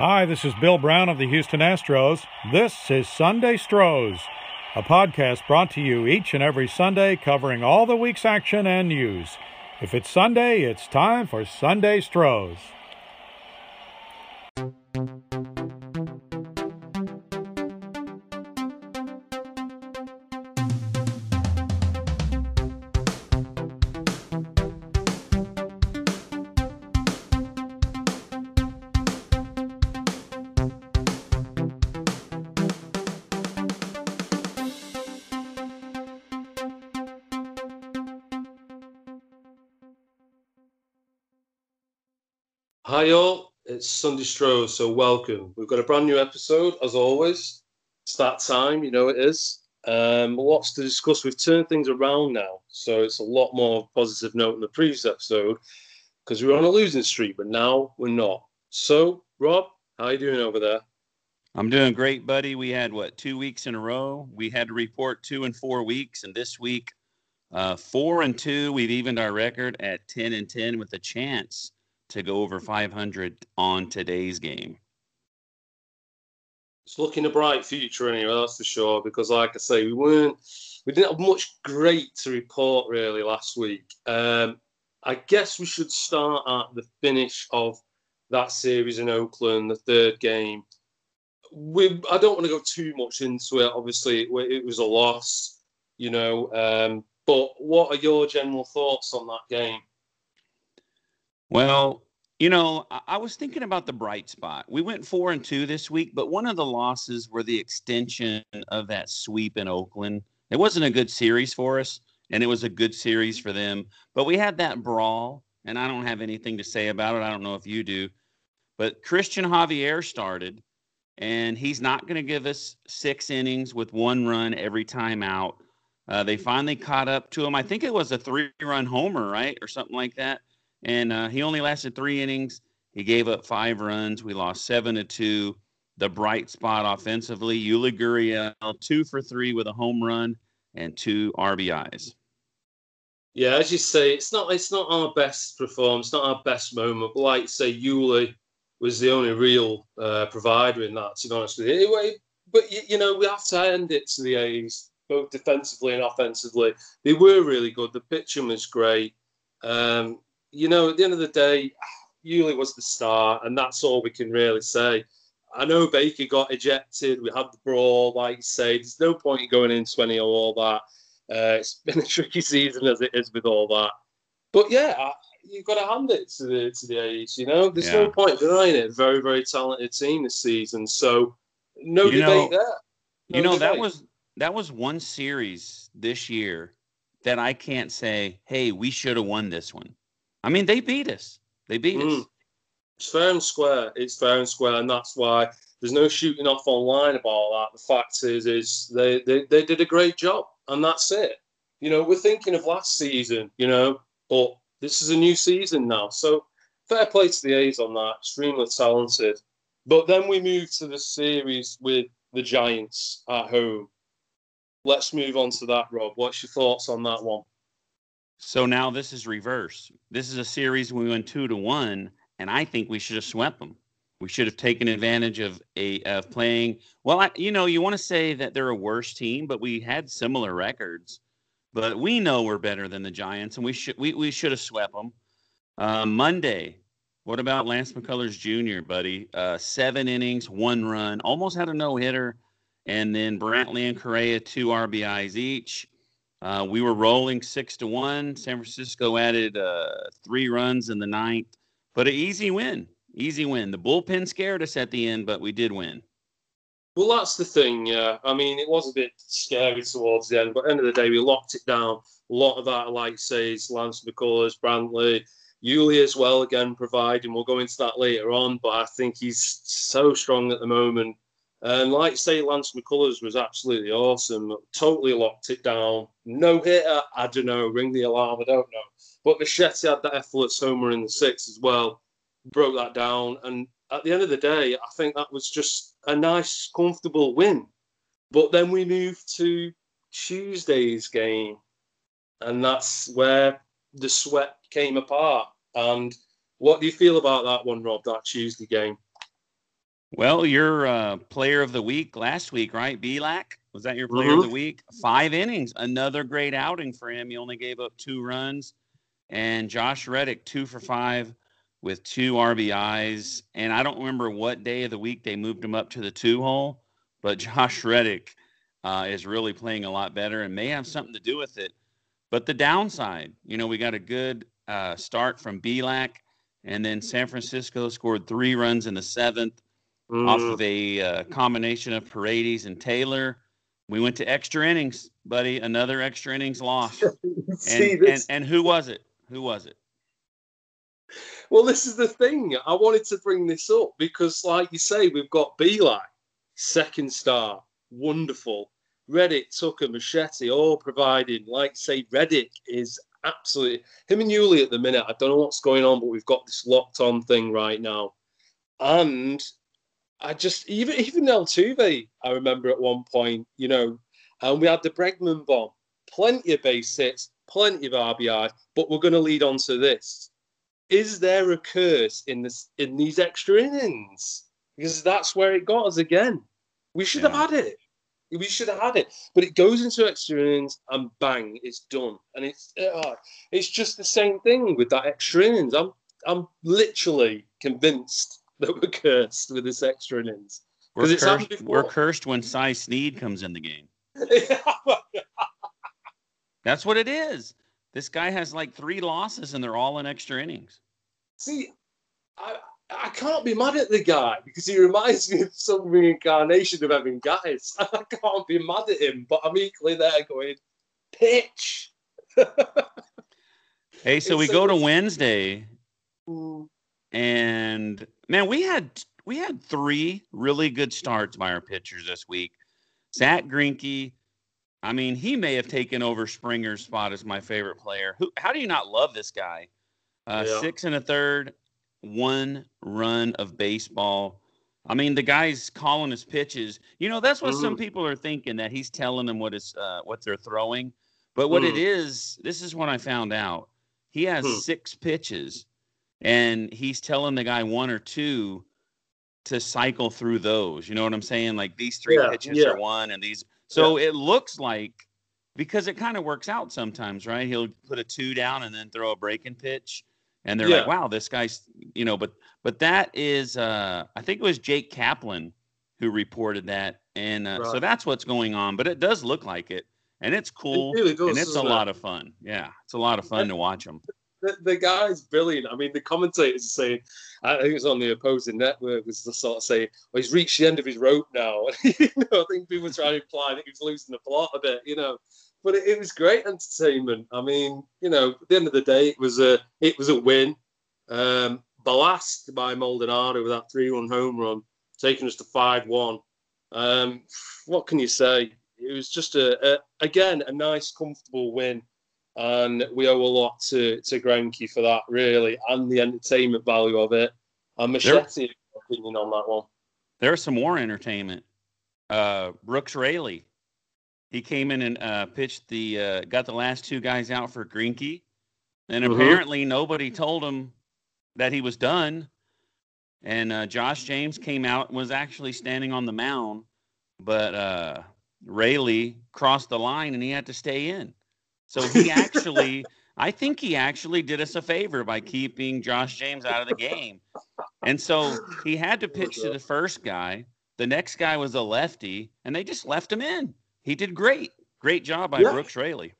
Hi, this is Bill Brown of the Houston Astros. This is Sunday Stros, a podcast brought to you each and every Sunday covering all the week's action and news. If it's Sunday, it's time for Sunday Stros. Sunday Stros, so welcome. We've got a brand new episode, as always. It's that time, you know it is. Um, lots to discuss. We've turned things around now, so it's a lot more positive note in the previous episode because we were on a losing streak, but now we're not. So, Rob, how are you doing over there? I'm doing great, buddy. We had what two weeks in a row. We had to report two and four weeks, and this week, uh, four and two. We've evened our record at ten and ten with a chance to go over 500 on today's game. It's looking a bright future anyway, that's for sure. Because, like I say, we weren't, we didn't have much great to report really last week. Um, I guess we should start at the finish of that series in Oakland, the third game. We, I don't want to go too much into it. Obviously, it, was a loss, you know. Um, but what are your general thoughts on that game? Well, you know, I was thinking about the bright spot. We went four and two this week, but one of the losses were the extension of that sweep in Oakland. It wasn't a good series for us, and it was a good series for them. But we had that brawl, and I don't have anything to say about it. I don't know if you do. But Cristian Javier started, and he's not going to give us six innings with one run every time out. Uh, they finally caught up to him. I think it was a three run homer, right? Or something like that and uh, he only lasted three innings. He gave up five runs. We lost seven to two. The bright spot offensively, Yuli Gurriel, two for three with a home run and two RBIs. Yeah, as you say, it's not it's not our best performance, not our best moment. But like say, Yuli was the only real uh, provider in that. To be honest with you, anyway, but you, you know we have to end it to the A's, both defensively and offensively. They were really good. The pitching was great. Um, you know, at the end of the day, Yuli was the star, and that's all we can really say. I know Baker got ejected. We had the brawl, like you say. There's no point in going into any of all that. Uh, it's been a tricky season as it is with all that. But yeah, you've got to hand it to the to the A's. You know, there's yeah. no point denying it. Very, very talented team this season. So no you debate know, there. No you know debate. that was that was one series this year that I can't say, hey, we should have won this one. I mean, they beat us. They beat mm. us. It's fair and square. It's fair and square, and that's why there's no shooting off online about that. The fact is, is they, they, they did a great job, and that's it. You know, we're thinking of last season, you know, but this is a new season now. So fair play to the A's on that. Extremely talented. But then we move to the series with the Giants at home. Let's move on to that, Rob. What's your thoughts on that one? So now this is reverse. This is a series we went two to one, and I think we should have swept them. We should have taken advantage of a of playing. Well, I, you know, you want to say that they're a worse team, but we had similar records. But we know we're better than the Giants, and we should we, we should have swept them. Uh, Monday, what about Lance McCullers Jr., buddy? Uh, seven innings, one run, almost had a no hitter, and then Brantley and Correa two RBIs each. Uh, we were rolling six to one. San Francisco added uh, three runs in the ninth, but an easy win. Easy win. The bullpen scared us at the end, but we did win. Well, that's the thing. Yeah, I mean, it was a bit scary towards the end, but the end of the day, we locked it down. A lot of that, like says Lance McCullers, Brantley, Yuli as well. Again, providing we'll go into that later on, but I think he's so strong at the moment. And like say, Lance McCullers was absolutely awesome. Totally locked it down. No hitter, I don't know. Ring the alarm, I don't know. But Bichetti had that effortless homer in the sixth as well. Broke that down. And at the end of the day, I think that was just a nice, comfortable win. But then we moved to Tuesday's game. And that's where the sweat came apart. And what do you feel about that one, Rob, that Tuesday game? Well, your uh, player of the week last week, right? Bielak was that your player mm-hmm. of the week? Five innings, another great outing for him. He only gave up two runs, and Josh Reddick two for five with two RBIs. And I don't remember what day of the week they moved him up to the two hole, but Josh Reddick uh, is really playing a lot better and may have something to do with it. But the downside, you know, we got a good uh, start from Bielak, and then San Francisco scored three runs in the seventh mm. off of a uh, combination of Paredes and Taylor. We went to extra innings, buddy. Another extra innings loss. and, and, and who was it? Who was it? Well, this is the thing. I wanted to bring this up because, like you say, we've got Bielak, second star, wonderful. Reddick, Tucker, Machete, all providing. Like say, Reddick is absolutely him and Yuli at the minute. I don't know what's going on, but we've got this locked on thing right now. And I just even even Altuve, I remember at one point, you know, and we had the Bregman bomb, plenty of base hits, plenty of RBI, but we're going to lead on to this. Is there a curse in this in these extra innings? Because that's where it got us again. We should yeah. have had it. We should have had it, but it goes into extra innings and bang, it's done. And it's uh, it's just the same thing with that extra innings. I'm I'm literally convinced that we're cursed with this extra innings because it's cursed, we're cursed when Cy Sneed comes in the game. That's what it is. This guy has like three losses and they're all in extra innings. See, I, I can't be mad at the guy because he reminds me of some reincarnation of Evan Gattis. I can't be mad at him, but I'm equally there going, pitch. hey, so it's we go to Wednesday, mm. and man, we had we had three really good starts by our pitchers this week. Zach Greinke, I mean, he may have taken over Springer's spot as my favorite player. Who? How do you not love this guy? Uh, yeah. Six and a third, one run of baseball. I mean, the guy's calling his pitches. You know, that's what mm. some people are thinking that he's telling them what is uh, what they're throwing. But what mm. it is, this is what I found out. He has mm. six pitches, and he's telling the guy one or two to cycle through those. You know what I'm saying? Like these three yeah, pitches yeah. are one, and these. So yeah. it looks like because it kind of works out sometimes, right? He'll put a two down and then throw a breaking pitch and they're like, "Wow, this guy's," you know. But but that is, uh, I think it was Jake Kaplan who reported that, and uh, right. so that's what's going on. But it does look like it, and it's cool, it really and it's a lot of fun. Yeah, it's a lot of fun to watch them. The, the guy's brilliant. I mean, the commentators are saying, I think it's on the opposing network, was the sort of saying, well, he's reached the end of his rope now. you know, I think people are trying to imply that he's losing the plot a bit, you know but it, it, was great entertainment. I mean, you know, at the end of the day, it was a it was a win. Um, ballast by Maldonado with that three-run home run, taking us to five-one. Um, what can you say? It was just a, a, again a nice, comfortable win, and we owe a lot to to Greinke for that, really, and the entertainment value of it. And Machete, there, opinion on that one. There's some more entertainment. Uh, Brooks Raley he came in and uh, pitched the uh, got the last two guys out for Greinke, and mm-hmm. apparently nobody told him that he was done. And uh, Josh James came out and was actually standing on the mound, but uh, Raley crossed the line and he had to stay in. So he actually, I think he actually did us a favor by keeping Josh James out of the game. And so he had to pitch to the first guy. The next guy was a lefty, and they just left him in he did great. Great job by yeah. Brooks Raley.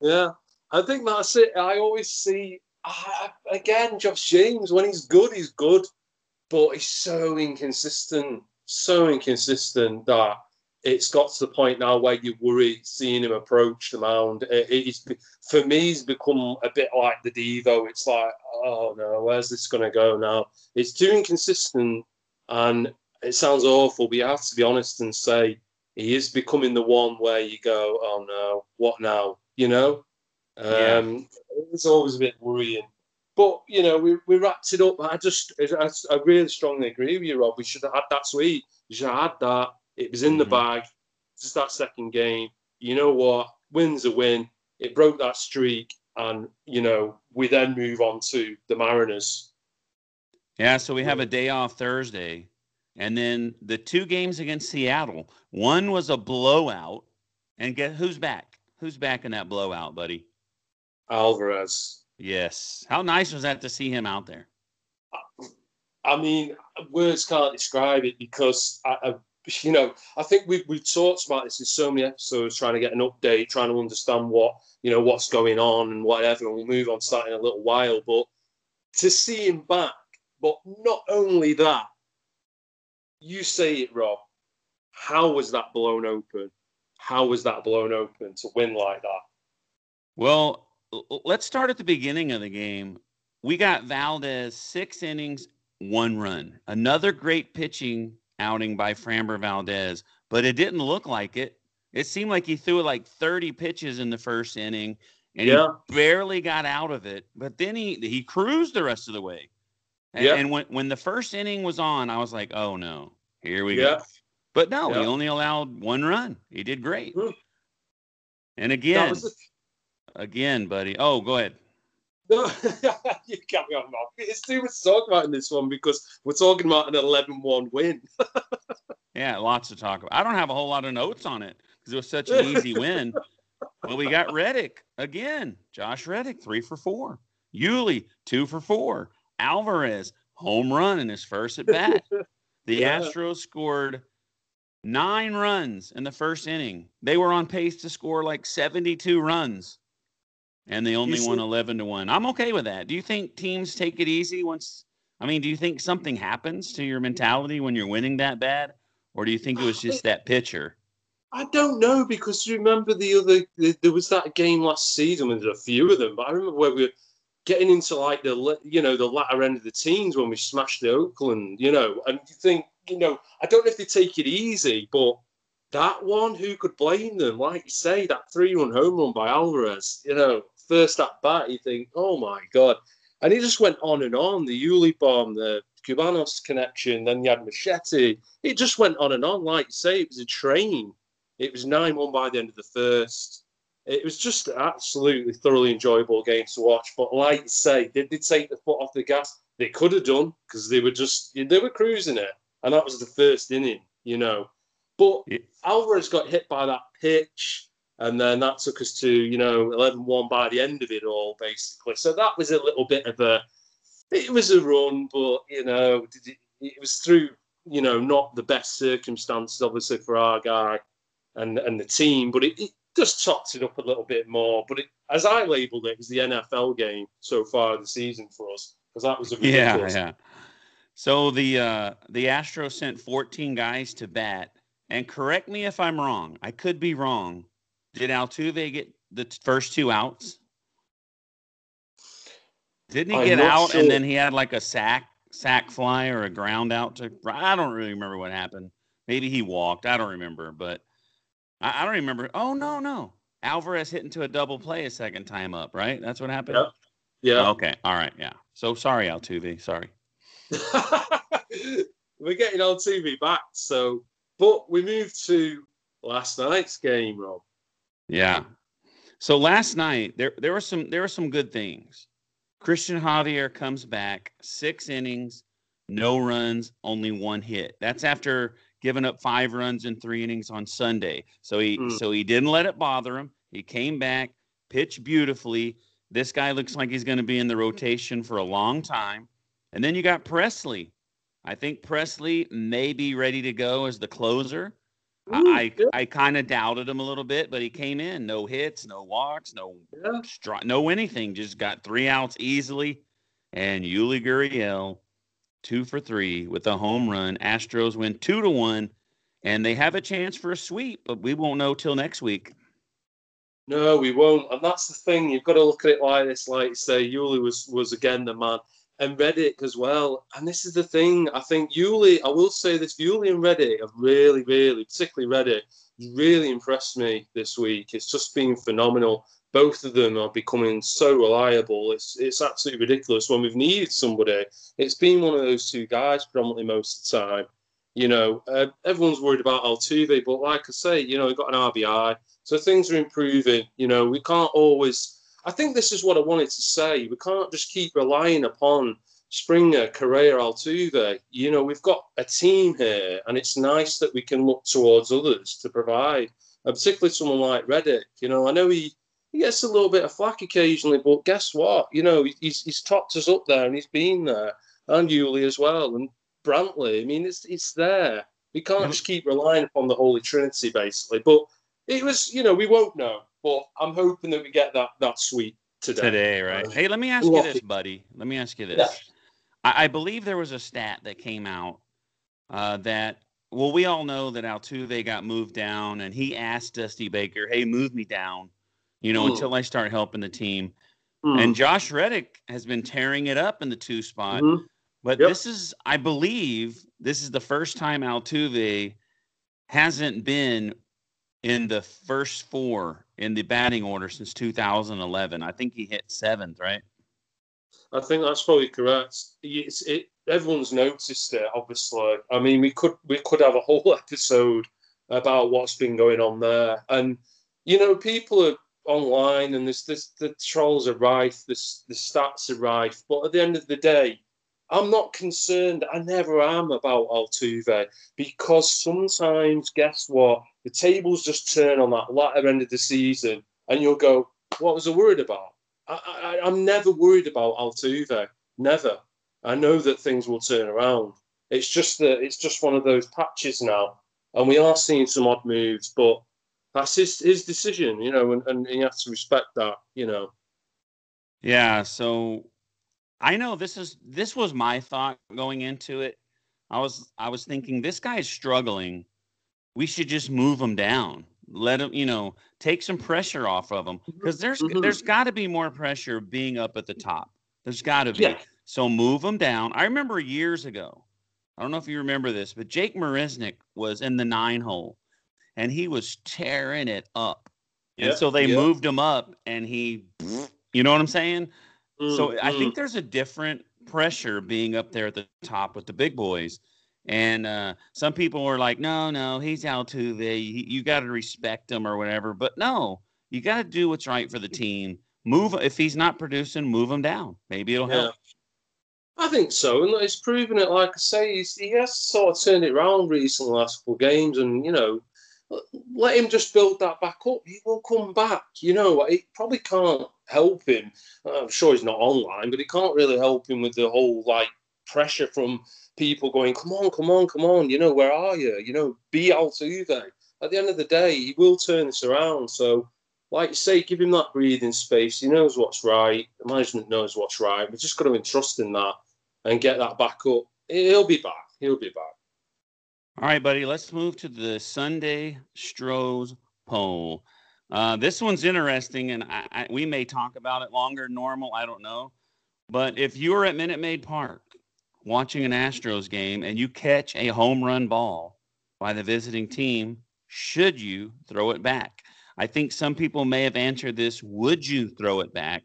Yeah, I think that's it. I always see uh, again Josh James when he's good, he's good, but he's so inconsistent, so inconsistent that it's got to the point now where you worry seeing him approach the mound. It, it's for me, he's become a bit like the Devo. It's like, oh no, where's this going to go now? It's too inconsistent, and it sounds awful, but you have to be honest and say he is becoming the one where you go, oh no, what now? You know, um, it's always a bit worrying. But you know, we, we wrapped it up. I just, I, I really strongly agree with you, Rob. We should have had that sweet. We should have had that. It was in mm-hmm. the bag. Just that second game. You know what? Win's a win. It broke that streak, and you know, we then move on to the Mariners. Yeah, so we have a day off Thursday, And then the two games against Seattle, one was a blowout. And get who's back? Who's back in that blowout, buddy? Alvarez. Yes. How nice was that to see him out there? I mean, words can't describe it because I, I you know, I think we've we've talked about this in so many episodes, trying to get an update, trying to understand what you know what's going on and whatever. And we'll move on in a little while. But to see him back, but not only that, you say it, Rob. How was that blown open? How was that blown open to win like that? Well, let's start at the beginning of the game. We got Valdez six innings, one run. Another great pitching outing by Framber Valdez, but it didn't look like it. It seemed like he threw like 30 pitches in the first inning and yeah. he barely got out of it. But then he he cruised the rest of the way. And, yeah. and when when the first inning was on, I was like, "Oh no, here we yeah. go." But no, he only allowed one run. He did great. Mm. And again, again, buddy. Oh, go ahead. No, you can't me on, Mark. It's too much to talk about in this one because we're talking about an 11 1 win. yeah, lots to talk about. I don't have a whole lot of notes on it because it was such an easy win. well, we got Reddick again. Josh Reddick, three for four. Yuli, two for four. Alvarez, home run in his first at bat. The yeah. Astros scored nine runs in the first inning. They were on pace to score like 72 runs and they only won 11 to 1. I'm okay with that. Do you think teams take it easy once? I mean, do you think something happens to your mentality when you're winning that bad? Or do you think it was just that pitcher? I don't know because you remember the other, there was that game last season, and there's a few of them, but I remember where we were getting into like the, you know, the latter end of the teens when we smashed the Oakland, you know, and you think, you know, I don't know if they take it easy, but that one, who could blame them? Like you say, that three run home run by Alvarez, you know, first at bat, you think, oh my God. And he just went on and on. The Yuli bomb, the Cubanos connection, then you had Machete. It just went on and on. Like you say, it was a train. It was 9 1 by the end of the first. It was just absolutely thoroughly enjoyable game to watch. But like you say, did they take the foot off the gas? They could have done because they were just, they were cruising it. And that was the first inning, you know. But yeah. Alvarez got hit by that pitch and then that took us to you know 11-1 by the end of it all basically. So that was a little bit of a it was a run but you know it, it was through you know not the best circumstances obviously for our guy and and the team but it, it just topped it up a little bit more. But it, as i labeled it, it was the nfl game so far of the season for us because that was a ridiculous. yeah. Yeah so the uh the astros sent 14 guys to bat. And correct me if i'm wrong i could be wrong did Altuve get the first two outs? Didn't he get out sure. and then he had like a sack sack fly or a ground out to? I don't really remember what happened. Maybe he walked. I don't remember, but I, I don't remember. Oh no, no. Alvarez hit into a double play a second time up, right? That's what happened. Yeah. Yeah. Okay. All right. Yeah. So sorry, Altuve. Sorry. We're getting Altuve back. So, but we moved to last night's game, Rob. Yeah. So last night there there were some there were some good things. Cristian Javier comes back, six innings, no runs, only one hit. That's after giving up five runs in three innings on Sunday. So he mm. so he didn't let it bother him. He came back, pitched beautifully. This guy looks like he's going to be in the rotation for a long time. And then you got Pressly. I think Pressly may be ready to go as the closer. Ooh, I I kind of doubted him a little bit, but he came in, no hits, no walks, no yeah. no anything, just got three outs easily. And Yuli Gurriel, two for three with a home run. Astros win two to one, and they have a chance for a sweep, but we won't know till next week. No, we won't, and that's the thing. You've got to look at it like this. Like say, Yuli was was again the man and Reddick as well. And this is the thing. I think Yuli, I will say this, Yuli and Reddick have really, really, particularly Reddick, really impressed me this week. It's just been phenomenal. Both of them are becoming so reliable. It's it's absolutely ridiculous when we've needed somebody. It's been one of those two guys predominantly most of the time. You know, uh, everyone's worried about Altuve, but like I say, you know, he got an RBI, so things are improving. You know, we can't always I think this is what I wanted to say. We can't just keep relying upon Springer, Correa, Altuve. You know, we've got a team here, and it's nice that we can look towards others to provide, and particularly someone like Reddick. You know, I know he, he gets a little bit of flack occasionally, but guess what? You know, he's, he's topped us up there, and he's been there, and Yuli as well, and Brantley. I mean, it's it's there. We can't mm-hmm. just keep relying upon the Holy Trinity, basically. But it was, you know, we won't know. But I'm hoping that we get that that sweep today. Today, right? hey, let me ask you this, buddy. Let me ask you this. Yeah. I, I, believe there was a stat that came out uh, that well, we all know that Altuve got moved down, and he asked Dusty Baker, "Hey, move me down," you know, mm. until I start helping the team. Mm. And Josh Reddick has been tearing it up in the two spot. Mm-hmm. But yep. this is, I believe, this is the first time Altuve hasn't been in the first four in the batting order since 2011. I think he hit seventh, right? I think that's probably correct. It's, it, everyone's noticed it, obviously. I mean, we could we could have a whole episode about what's been going on there, and you know, people are online, and there's this the trolls are rife, the the stats are rife, but at the end of the day, I'm not concerned. I never am about Altuve because sometimes, guess what? The tables just turn on that latter end of the season, and you'll go, "What was I worried about?" I, I, am never worried about Altuve. Never. I know that things will turn around. It's just that it's just one of those patches now, and we are seeing some odd moves, but that's his his decision, you know, and, and you have to respect that, you know. Yeah. So I know this is this was my thought going into it. I was I was thinking this guy is struggling. We should just move him down. Let him, you know, take some pressure off of him because mm-hmm. there's mm-hmm. there's got to be more pressure being up at the top. There's got to be. Yeah. So move him down. I remember years ago. I don't know if you remember this, but Jake Marisnick was in the nine hole, and he was tearing it up. Yeah. And so they yeah. moved him up, and he, you know what I'm saying? Mm, so I think there's a different pressure being up there at the top with the big boys. And uh, some people were like, no, no, he's Altuve. You, you got to respect him or whatever. But no, you got to do what's right for the team. Move if he's not producing, move him down. Maybe it'll yeah. help. I think so, and he's proven it. Like I say, he has sort of turned it around recently, last couple of games, and you know, let him just build that back up. He will come back. You know, it probably can't help him. I'm sure he's not online, but it can't really help him with the whole like pressure from people going, "Come on, come on, come on!" You know, where are you? You know, be Altuve. At the end of the day, he will turn this around. So, like you say, give him that breathing space. He knows what's right. The management knows what's right. We're just got to entrust in that and get that back up. He'll be back. He'll be back. All right, buddy. Let's move to the Sunday Stros poll. Uh, this one's interesting, and I, I, we may talk about it longer than normal. I don't know. But if you are at Minute Maid Park watching an Astros game and you catch a home run ball by the visiting team, should you throw it back? I think some people may have answered this would you throw it back?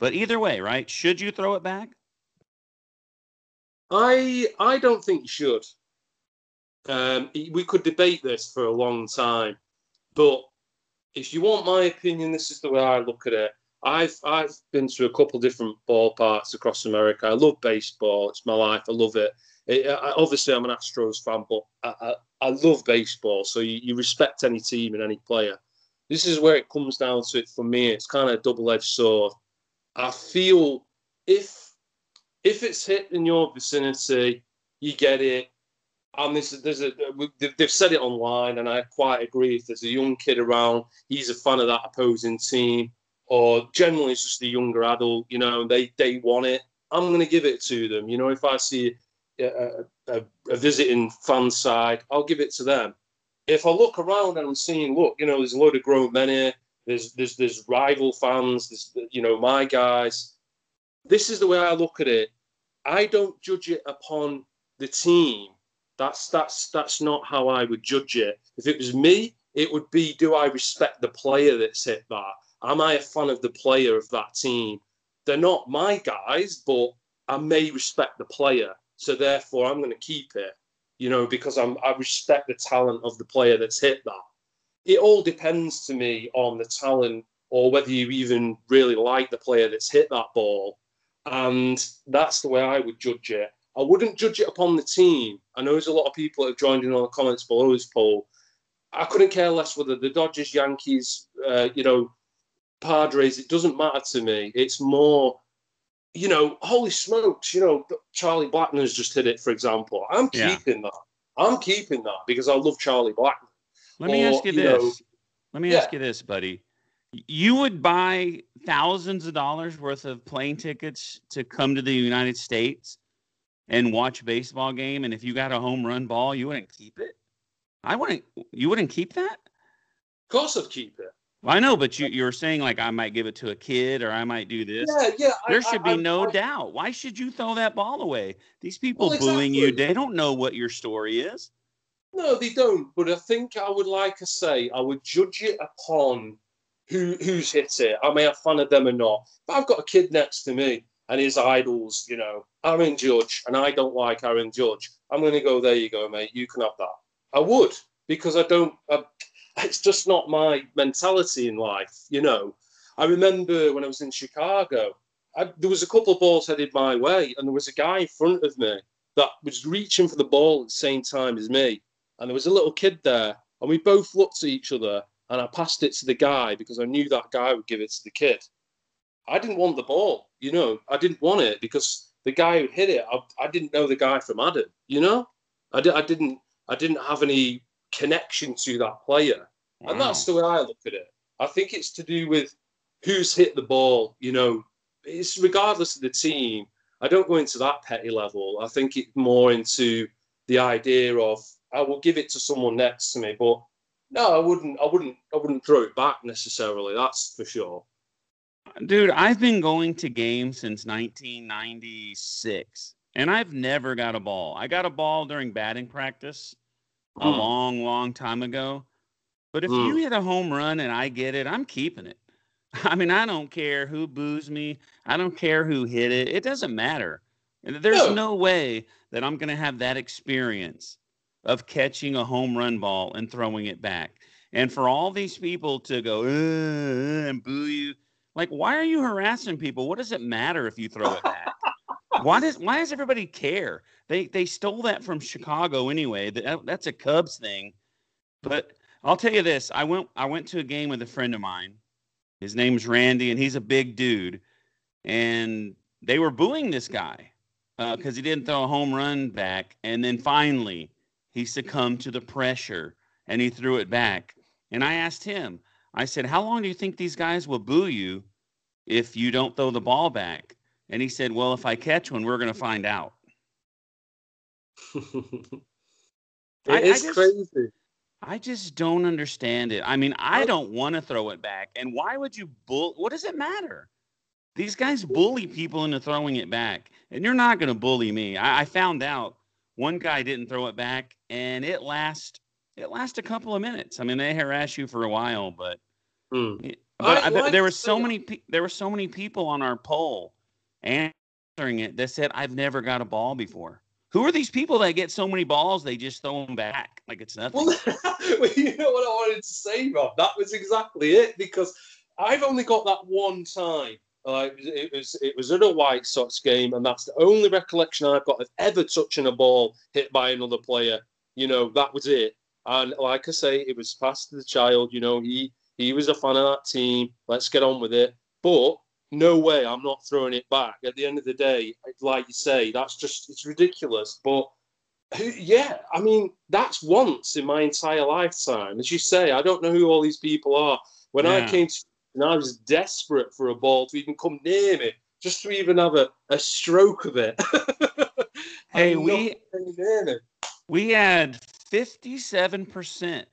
But either way, right? Should you throw it back? I I don't think you should. Um, we could debate this for a long time, but if you want my opinion, this is the way I look at it. I've I've been to a couple different ballparks across America. I love baseball; it's my life. I love it. it I, obviously, I'm an Astros fan, but I, I, I love baseball. So you, you respect any team and any player. This is where it comes down to it for me. It's kind of a double-edged sword. I feel if if it's hit in your vicinity, you get it Um, and this there's a they've said it online, and I quite agree. If there's a young kid around, he's a fan of that opposing team, or generally it's just a younger adult, you know, they they want it. I'm going to give it to them. You know, if I see a, a, a, visiting fan side, I'll give it to them. If I look around and I'm seeing, look, you know, there's a load of grown men here. There's there's there's rival fans. There's you know my guys. This is the way I look at it. I don't judge it upon the team that's that's that's not how I would judge it. If it was me, it would be: Do I respect the player that's hit that? Am I a fan of the player of that team? They're not my guys, but I may respect the player, so therefore I'm going to keep it. You know, because I'm I respect the talent of the player that's hit that. It all depends to me on the talent or whether you even really like the player that's hit that ball. and that's the way I would judge it. I wouldn't judge it upon the team. I know there's a lot of people that have joined in on the comments below this poll. I couldn't care less whether the Dodgers, Yankees, uh, you know, Padres. It doesn't matter to me. It's more, you know, holy smokes, you know, Charlie Blackmon's just hit it, for example. I'm Yeah. keeping that. I'm keeping that because I love Charlie Blackmon. Let me ask you you this. know- Let me Yeah. ask you this, buddy. You would buy thousands of dollars worth of plane tickets to come to the United States and watch a baseball game, and if you got a home run ball, you wouldn't keep it. I wouldn't. You wouldn't keep that. Of course, I'd keep it. Well, I know, but you, you're saying like I might give it to a kid or I might do this. Yeah, yeah. I- There should I- be I- no I- doubt. Why should you throw that ball away? These people Well, booing you they don't know what your story is. No, they don't. But I think I would like to say I would judge it upon who who's hit it. I may a fan of them or not. But I've got a kid next to me and his idols, you know, Aaron Judge, and I don't like Aaron Judge. I'm going to go. There you go, mate. You can have that. I would because I don't. It's just not my mentality in life, you know. I remember when I was in Chicago, I, there was a couple of balls headed my way, and there was a guy in front of me that was reaching for the ball at the same time as me and there was a little kid there, and we both looked at each other, and I passed it to the guy because I knew that guy would give it to the kid. I didn't want the ball, you know, I didn't want it because the guy who hit it, I, I didn't know the guy from Adam, you know, I, di- I didn't, I didn't have any connection to that player, and mm. that's the way I look at it. I think it's to do with who's hit the ball, you know, it's regardless of the team. I don't go into that petty level. I think it's more into the idea of I will give it to someone next to me, but no, I wouldn't. I wouldn't. I wouldn't throw it back necessarily. That's for sure. Dude, I've been going to games since 1996, and I've never got a ball. I got a ball during batting practice a Hmm. long, long time ago. But if Hmm. you hit a home run and I get it, I'm keeping it. I mean, I don't care who boos me. I don't care who hit it. It doesn't matter. There's No. no way that I'm going to have that experience of catching a home run ball and throwing it back. And for all these people to go "Uh, uh," and boo you, like, why are you harassing people? What does it matter if you throw it back? why does why does everybody care? They they stole that from Chicago anyway. That, that's a Cubs thing. But I'll tell you this: I went I went to a game with a friend of mine. His name's Randy, and he's a big dude. And they were booing this guy uh, because he didn't throw a home run back. And then finally, he succumbed to the pressure and he threw it back. And I asked him, I said, How long do you think these guys will boo you if you don't throw the ball back? And he said, Well, if I catch one, we're going to find out. It I- I just- crazy. I just don't understand it. I mean, I don't want to throw it back. And why would you bull? What does it matter? These guys bully people into throwing it back, and you're not going to bully me. I, I found out one guy didn't throw it back, and it lasts it lasts a couple of minutes. I mean, they harass you for a while, but Hmm. but I I, like there were so many pe- there were so many people on our poll answering it that said I've never got a ball before. Who are these people that get so many balls they just throw them back like it's nothing? Well, well, you know what I wanted to say, Rob? That was exactly it because I've only got that one time. Like it was, it was at a White Sox game, and that's the only recollection I've got of ever touching a ball hit by another player. You know, that was it. And like I say, it was passed to the child. You know, he he was a fan of that team. Let's get on with it. But no way, I'm not throwing it back. At the end of the day, like you say, that's just it's ridiculous. But yeah, I mean, that's once in my entire lifetime. As you say, I don't know who all these people are. When I came to, and I was desperate for a ball to even come near me, just to even have a, a stroke of it. Hey, we- nothing came near me. We had 57%.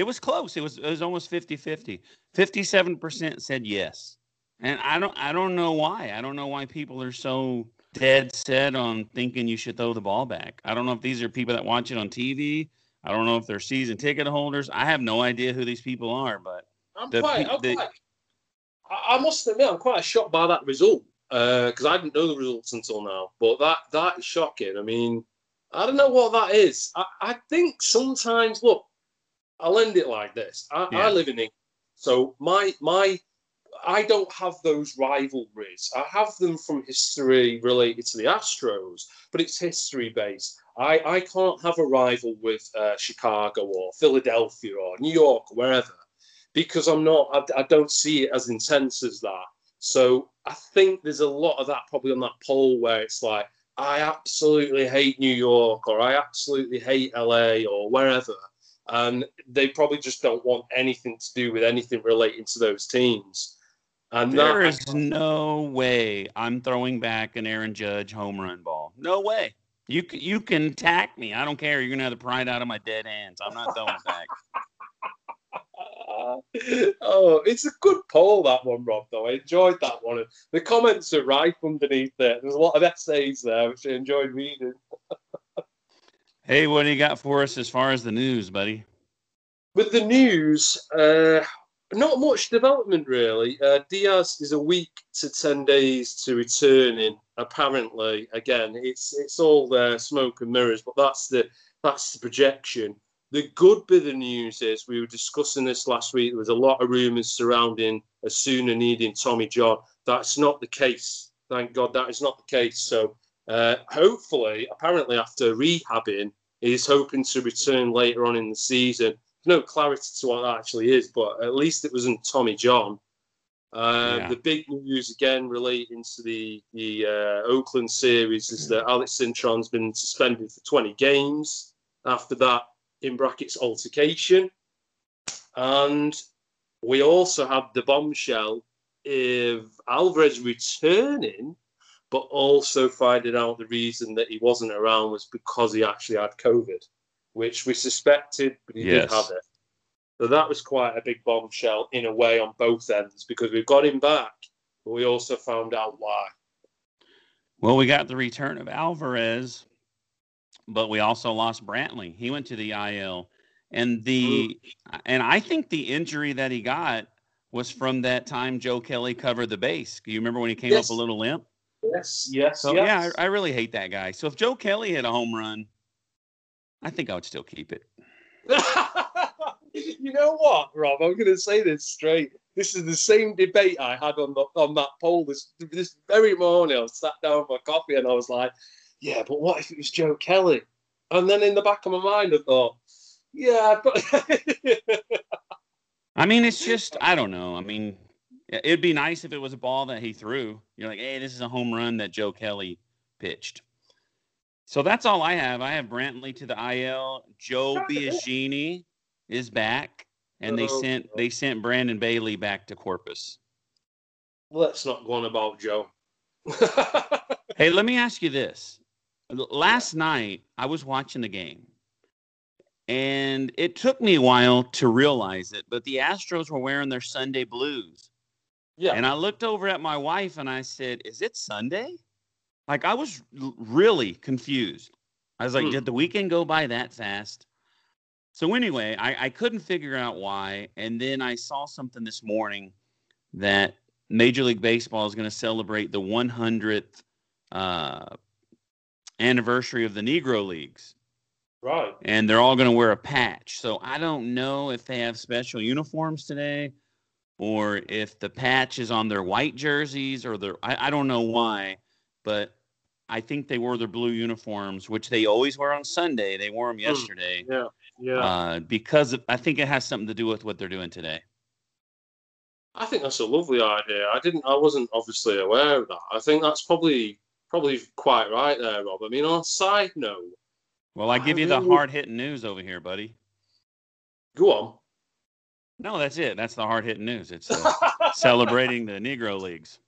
It was close. It was it was almost 50-50. 57% said yes. And I don't I don't know why. I don't know why people are so dead set on thinking you should throw the ball back. I don't know if these are people that watch it on TV. I don't know if they're season ticket holders. I have no idea who these people are, but I'm The quite, I'm the- quite I, must admit, I'm quite shocked by that result uh, because I didn't know the results until now. But that that is shocking. I mean, I don't know what that is. I, I think sometimes, look, I'll end it like this. I, Yeah. I live in England, so my my I don't have those rivalries. I have them from history related to the Astros, but it's history based. I, I can't have a rival with uh, Chicago or Philadelphia or New York or wherever because I'm not, I, I don't see it as intense as that. So I think there's a lot of that probably on that poll where it's like, I absolutely hate New York or I absolutely hate LA or wherever. And they probably just don't want anything to do with anything relating to those teams. And there that, is no way I'm throwing back an Aaron Judge home run ball. No way. You you can tack me. I don't care. You're gonna have the pride out of my dead hands. I'm not throwing back. oh, it's a good poll that one, Rob. Though I enjoyed that one. The comments are rife underneath it. There's a lot of essays there, which I enjoyed reading. hey, what do you got for us as far as the news, buddy? With the news, uh, not much development really. Uh, Diaz is a week to ten days to returning. Apparently, again, it's it's all there, smoke and mirrors, but that's the that's the projection. The good bit of news is we were discussing this last week. There was a lot of rumours surrounding Osuna needing Tommy John. That's not the case. Thank God that is not the case. So uh, hopefully, apparently after rehabbing, he's hoping to return later on in the season. no clarity to what that actually is, but at least it wasn't Tommy John. Uh, yeah. The big news again relating to the the uh, Oakland series is that Alex Cintron's been suspended for 20 games. After that, in brackets altercation. And we also have the bombshell of Alvarez returning, but also finding out the reason that he wasn't around was because he actually had COVID, which we suspected, but he yes. did have it. So that was quite a big bombshell in a way on both ends because we've got him back, but we also found out why. Well, we got the return of Alvarez, but we also lost Brantley. He went to the IL, and the hmm. and I think the injury that he got was from that time Joe Kelly covered the base. Do you remember when he came yes. up a little limp? Yes, yes. So yes. yeah, I, I, really hate that guy. So if Joe Kelly hit a home run, I think I would still keep it. you know what, Rob? I'm going to say this straight. This is the same debate I had on the, on that poll this this very morning. I sat down for coffee and I was like, yeah, but what if it was Joe Kelly? And then in the back of my mind, I thought, yeah, but. I mean, it's just, I don't know. I mean, it'd be nice if it was a ball that he threw. You're like, hey, this is a home run that Joe Kelly pitched. So that's all I have. I have Brantley to the IL. Joe Biagini is back, and they sent they sent Brandon Bailey back to Corpus. Let's not go on about Joe. hey, let me ask you this: last night I was watching the game, and it took me a while to realize it, but the Astros were wearing their Sunday blues. Yeah. And I looked over at my wife and I said, "Is it Sunday?" Like I was really confused. I was like, mm. "Did the weekend go by that fast?" So anyway, I, I couldn't figure out why, and then I saw something this morning that Major League Baseball is going to celebrate the 100th uh, anniversary of the Negro Leagues. Right. And they're all going to wear a patch. So I don't know if they have special uniforms today or if the patch is on their white jerseys or their, I, I don't know why, but I think they wore their blue uniforms, which they always wear on Sunday. They wore them hmm. yesterday. Yeah. Yeah. Uh, because of, I think it has something to do with what they're doing today. I think that's a lovely idea. I didn't, I wasn't obviously aware of that. I think that's probably probably quite right there, Rob. I mean, on a side note. Well, I give I you really... the hard hitting news over here, buddy. Go on. No, that's it. That's the hard hitting news. It's uh, celebrating the Negro Leagues.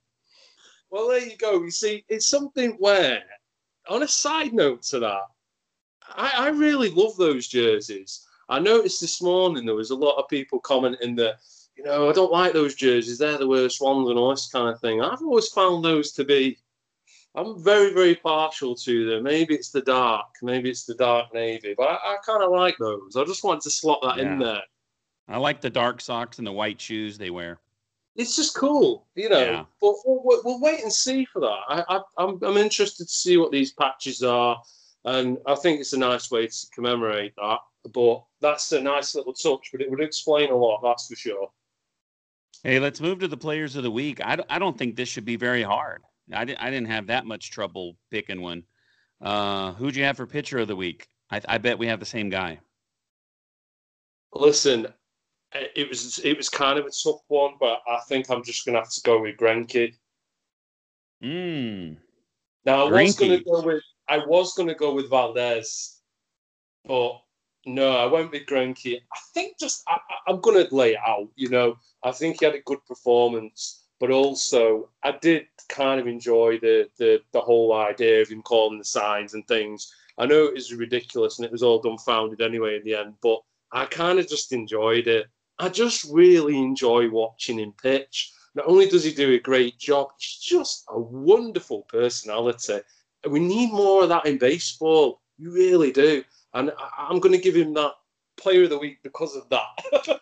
Well, there you go. You see, it's something where, on a side note to that, I, I really love those jerseys. I noticed this morning there was a lot of people commenting that, you know, I don't like those jerseys. They're the worst ones and all this kind of thing. I've always found those to be I'm very, very partial to them. Maybe it's the dark, maybe it's the dark navy, but I, I kind of like those. I just wanted to slot that yeah. in there. I like the dark socks and the white shoes they wear. It's just cool, you know. Yeah. But we'll, we'll, wait and see for that. I, I, I'm, I'm interested to see what these patches are, and I think it's a nice way to commemorate that. But that's a nice little touch, but it would explain a lot, that's for sure. Hey, let's move to the players of the week. I, I don't think this should be very hard. I, di- I didn't have that much trouble picking one. Uh, who'd you have for pitcher of the week? I, I bet we have the same guy. Listen, it was it was kind of a tough one, but I think I'm just gonna have to go with Greinke. Mm. Now I was gonna go with I was gonna go with Valdez, but no, I went with Greinke. I think just I- I'm gonna lay it out. You know, I think he had a good performance, but also I did kind of enjoy the the the whole idea of him calling the signs and things. I know it was ridiculous and it was all dumbfounded anyway in the end, but I kind of just enjoyed it. I just really enjoy watching him pitch. Not only does he do a great job, he's just a wonderful personality. And we need more of that in baseball. You really do. And I- I'm going to give him that player of the week because of that.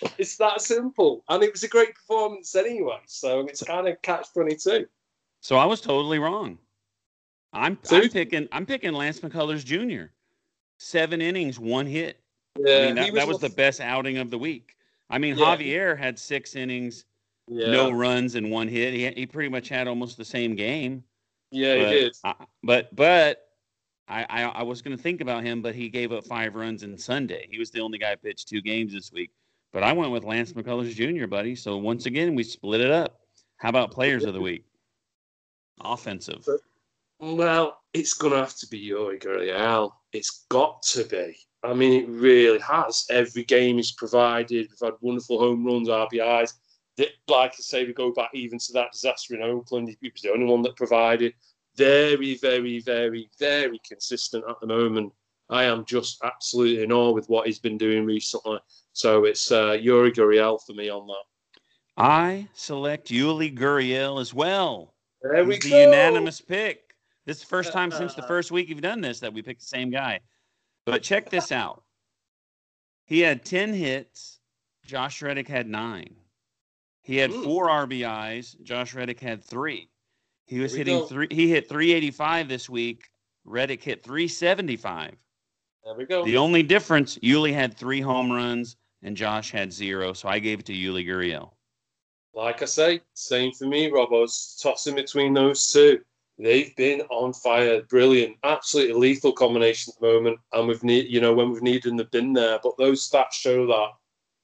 it's that simple. And it was a great performance anyway. So it's kind of catch 22. So I was totally wrong. I'm, So I'm picking I'm picking Lance McCullers Jr. Seven innings, one hit. Yeah, I mean, that, he that was the best outing of the week. I mean, Yeah. Javier had six innings, Yeah, no runs, and one hit. He, he pretty much had almost the same game. yeah, but, he did. I, but but I, I I was going to think about him, but he gave up five runs in Sunday. He was the only guy who pitched two games this week. But I went with Lance McCullers Jr., buddy. So once again, we split it up. How about players of the week? Offensive. Well, it's going to have to be Yuli Gurriel. It's got to be. I mean, it really has. Every game is provided. We've had wonderful home runs, RBIs. Like I say, we go back even to that disaster in Oakland. He was the only one that provided. Very, very, very, very consistent at the moment. I am just absolutely in awe with what he's been doing recently. So it's uh, Yuli Gurriel for me on that. I select Yuli Gurriel as well. There we He's the go. unanimous pick. This is the first time since the uh, first week you've done this that we picked the same guy. But check this out. He had 10 hits. Josh Reddick had nine. He had Ooh. four RBIs. Josh Reddick had three. He was hitting go. three. He hit 385 this week. Reddick hit 375. There we go. The only difference, Yuli had three home runs and Josh had zero. So I gave it to Yuli Gurriel. Like I say, same for me, Robos. Tossing between those two. They've been on fire. Brilliant. Absolutely lethal combination at the moment. And we've need you know, when we've needed them, they've been there. But those stats show that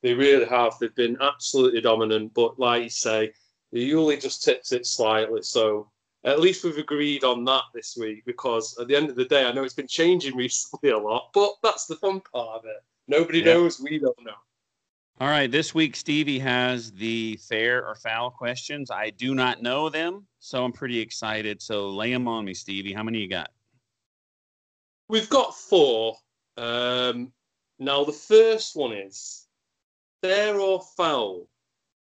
they really have. They've been absolutely dominant. But like you say, the Yuli just tips it slightly. So at least we've agreed on that this week because at the end of the day, I know it's been changing recently a lot, but that's the fun part of it. Nobody Yeah. knows, we don't know. All right, this week Stevie has the fair or foul questions. I do not know them, so I'm pretty excited. So lay them on me, Stevie. How many you got? We've got four. Um, now, the first one is fair or foul?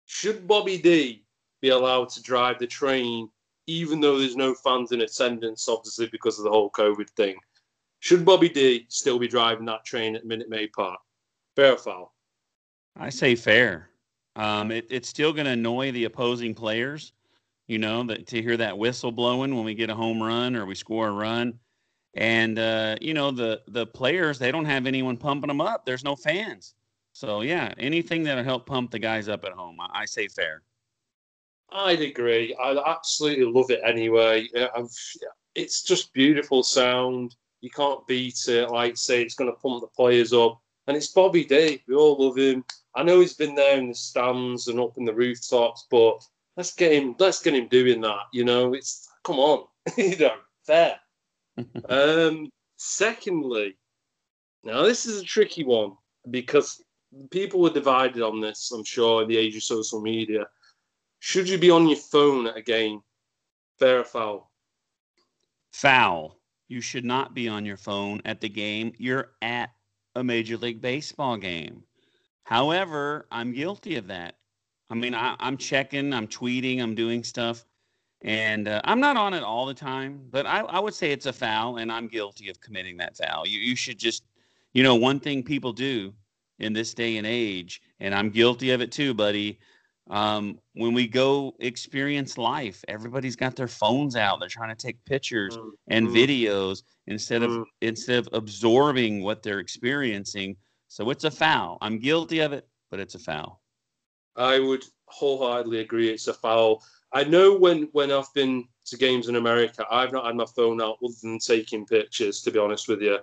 Should Bobby D be allowed to drive the train, even though there's no fans in attendance, obviously because of the whole COVID thing? Should Bobby D still be driving that train at Minute Maid Park? Fair or foul? I say fair. Um, it, it's still going to annoy the opposing players, you know, that to hear that whistle blowing when we get a home run or we score a run. And uh, you know the the players they don't have anyone pumping them up. There's no fans, so yeah, anything that'll help pump the guys up at home, I, I say fair. I'd agree. I absolutely love it anyway. Uh, I've, it's just beautiful sound. You can't beat it. Like say, it's going to pump the players up, and it's Bobby D. We all love him. I know he's been there in the stands and up in the rooftops, but let's get him. Let's get him doing that. You know, it's come on, you know, fair. um, secondly, now this is a tricky one because people were divided on this. I'm sure in the age of social media. Should you be on your phone at a game? Fair or foul? Foul. You should not be on your phone at the game. You're at a Major League Baseball game. However, I'm guilty of that. I mean, I, I'm checking, I'm tweeting, I'm doing stuff, and uh, I'm not on it all the time. But I, I would say it's a foul, and I'm guilty of committing that foul. You, you should just, you know, one thing people do in this day and age, and I'm guilty of it too, buddy. Um, when we go experience life, everybody's got their phones out. They're trying to take pictures Mm, and Mm. videos instead of Mm. instead of absorbing what they're experiencing. So it's a foul. I'm guilty of it, but it's a foul. I would wholeheartedly agree. It's a foul. I know when when I've been to games in America, I've not had my phone out other than taking pictures. To be honest with you,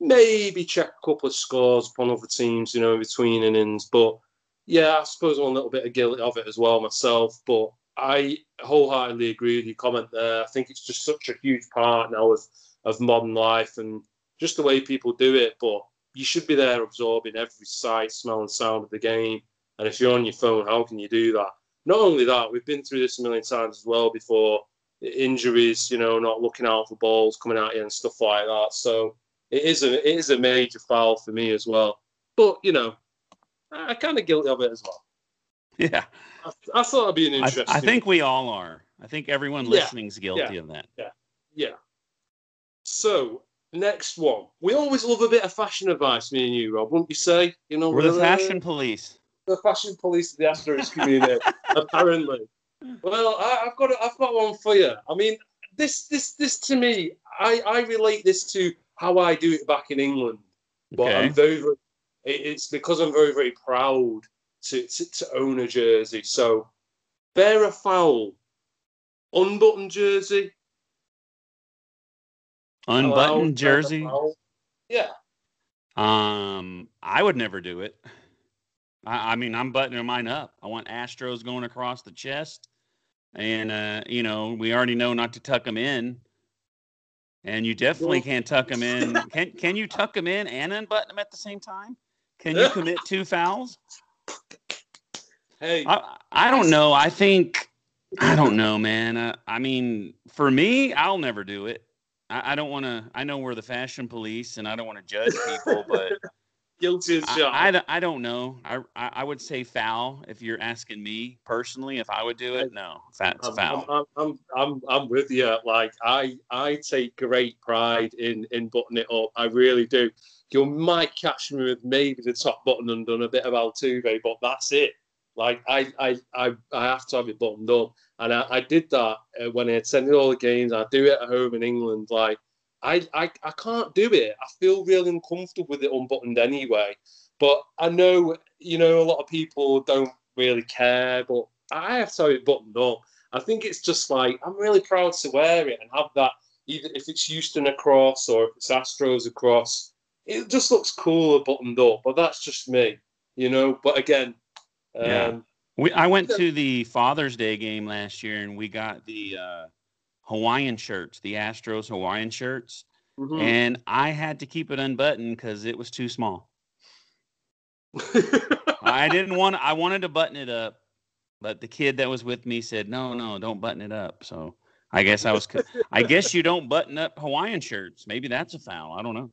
maybe check a couple of scores upon other teams, you know, in between innings. But yeah, I suppose I'm a little bit of guilty of it as well myself. But I wholeheartedly agree with your comment there. I think it's just such a huge part now of of modern life and just the way people do it. But you should be there absorbing every sight, smell, and sound of the game. And if you're on your phone, how can you do that? Not only that, we've been through this a million times as well before. Injuries, you know, not looking out for balls coming at you and stuff like that. So it is a it is a major foul for me as well. But you know, I kind of guilty of it as well. Yeah, I, I thought it'd be an interesting. I, I, think we all are. I think everyone listening is guilty yeah, of that. Yeah, yeah. So next one, we always love a bit of fashion advice, me and you, Rob. Wouldn't you say? You know, we're the fashion police. The fashion police of the Astros community, apparently. Well, I, have got I've got one for you. I mean, this this this to me, I I relate this to how I do it back in England. But okay. I'm very, very, it's because I'm very, very proud to, to, to own a jersey. So, bear a foul, unbuttoned jersey. Unbuttoned jersey? Yeah. Um, I would never do it. I, I mean, I'm buttoning mine up. I want Astros going across the chest. And, uh, you know, we already know not to tuck them in and you definitely can't tuck them in. Can can you tuck them in and unbutton them at the same time? Can you commit two fouls? Hey, I, I don't know. I think I don't know, man. Uh, I mean, for me, I'll never do it. I, I don't want to. I know we're the fashion police, and I don't want to judge people, but guilty as I, I, I, don't know. I, I would say foul if you're asking me personally if I would do it. No, that's I'm, foul. I'm, I'm, I'm, I'm with you. Like I I take great pride in in buttoning it up. I really do. You might catch me with maybe the top button undone, a bit of Altuve, but that's it. Like I I I, I have to have it buttoned up, and I, I did that uh, when I attended all the games. I do it at home in England, like I, I, I can't do it. I feel really uncomfortable with it unbuttoned anyway. But I know, you know, a lot of people don't really care, but I have to have it buttoned up. I think it's just like, I'm really proud to wear it and have that, either if it's Houston across or if it's Astros across. It just looks cooler buttoned up, but that's just me, you know. But again, um, yeah. We, I went to the Father's Day game last year and we got the uh, Hawaiian shirts, the Astros Hawaiian shirts, mm-hmm. and I had to keep it unbuttoned because it was too small. I didn't want. I wanted to button it up, but the kid that was with me said, "No, no, don't button it up." So I guess I was. I guess you don't button up Hawaiian shirts. Maybe that's a foul. I don't know.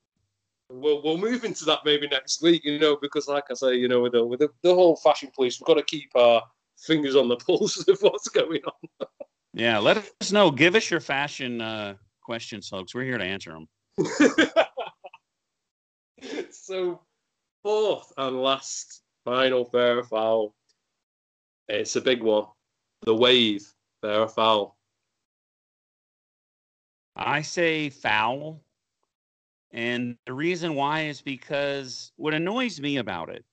We'll, we'll move into that maybe next week, you know, because like I say, you know, with the, with the, the whole fashion police, we've got to keep our fingers on the pulse of what's going on. Yeah, let us know. Give us your fashion uh, questions, folks. We're here to answer them. so, fourth and last final fair foul. It's a big one. The wave fair foul. I say foul. And the reason why is because what annoys me about it,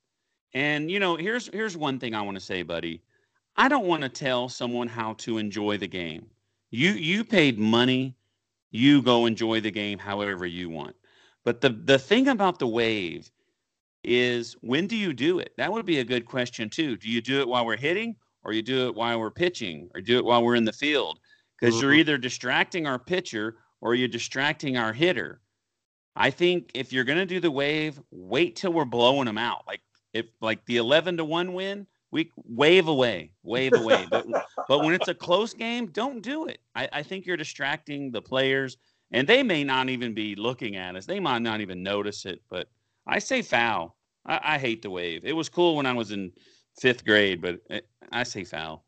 and you know, here's here's one thing I want to say, buddy. I don't want to tell someone how to enjoy the game. You you paid money, you go enjoy the game however you want. But the the thing about the wave is when do you do it? That would be a good question too. Do you do it while we're hitting or you do it while we're pitching or do it while we're in the field? Because mm-hmm. you're either distracting our pitcher or you're distracting our hitter. I think if you're going to do the wave, wait till we're blowing them out. Like if like the 11 to 1 win, we wave away, wave away. but but when it's a close game, don't do it. I, I think you're distracting the players, and they may not even be looking at us. They might not even notice it. But I say foul. I, I hate the wave. It was cool when I was in fifth grade, but it, I say foul.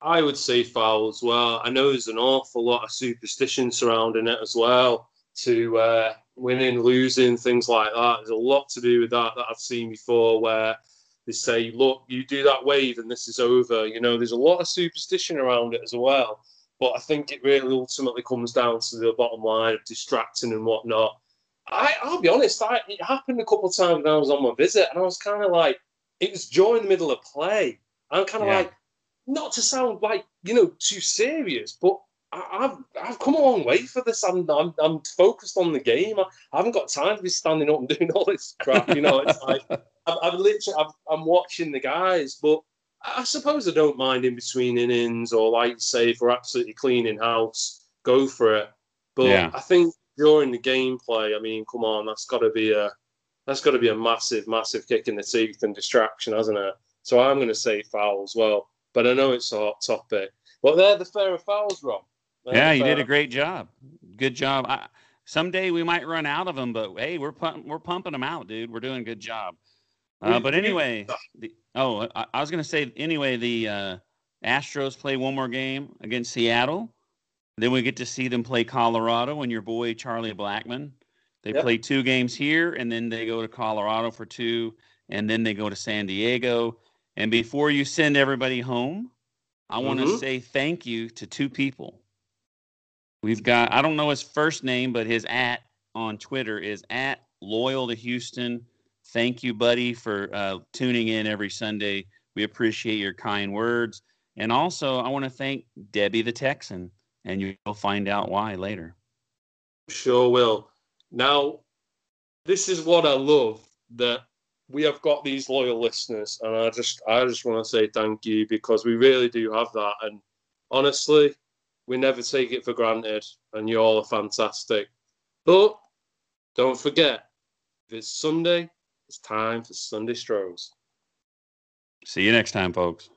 I would say foul as well. I know there's an awful lot of superstition surrounding it as well. To uh, winning, losing, things like that. There's a lot to do with that that I've seen before, where they say, look, you do that wave and this is over. You know, there's a lot of superstition around it as well. But I think it really ultimately comes down to the bottom line of distracting and whatnot. I, I'll be honest, I, it happened a couple of times when I was on my visit, and I was kind of like, it was during the middle of play. I'm kind of yeah. like, not to sound like you know too serious, but I, have I've come a long way for this. I'm I'm, I'm focused on the game. I, I, haven't got time to be standing up and doing all this crap. You know, it's like I'm, I'm literally I'm, I'm watching the guys, but I suppose I don't mind in between innings or like say if we're absolutely cleaning house, go for it. But yeah. I think during the gameplay, I mean, come on, that's got to be a that's got to be a massive, massive kick in the teeth and distraction, hasn't it? So I'm going to say foul as well. But I know it's a hot topic. Well, they're the fairer fouls, Rob. They're yeah, you did a great job. Good job. I, someday we might run out of them, but hey, we're pump, we're pumping them out, dude. We're doing a good job. Uh, but anyway, the, oh, I, I, was going to say anyway, the uh, Astros play one more game against Seattle. Then we get to see them play Colorado and your boy Charlie Blackmon. They yep. play two games here, and then they go to Colorado for two, and then they go to San Diego. And before you send everybody home, I want to mm-hmm. say thank you to two people. We've got, I don't know his first name, but his at on Twitter is at loyal to Houston. Thank you, buddy, for uh, tuning in every Sunday. We appreciate your kind words. And also, I want to thank Debbie the Texan, and you'll find out why later. Sure will. Now, this is what I love that we have got these loyal listeners, and I just I just want to say thank you because we really do have that. And honestly, we never take it for granted, and you all are fantastic. But don't forget, if it's Sunday, it's time for Sunday Strolls. See you next time, folks.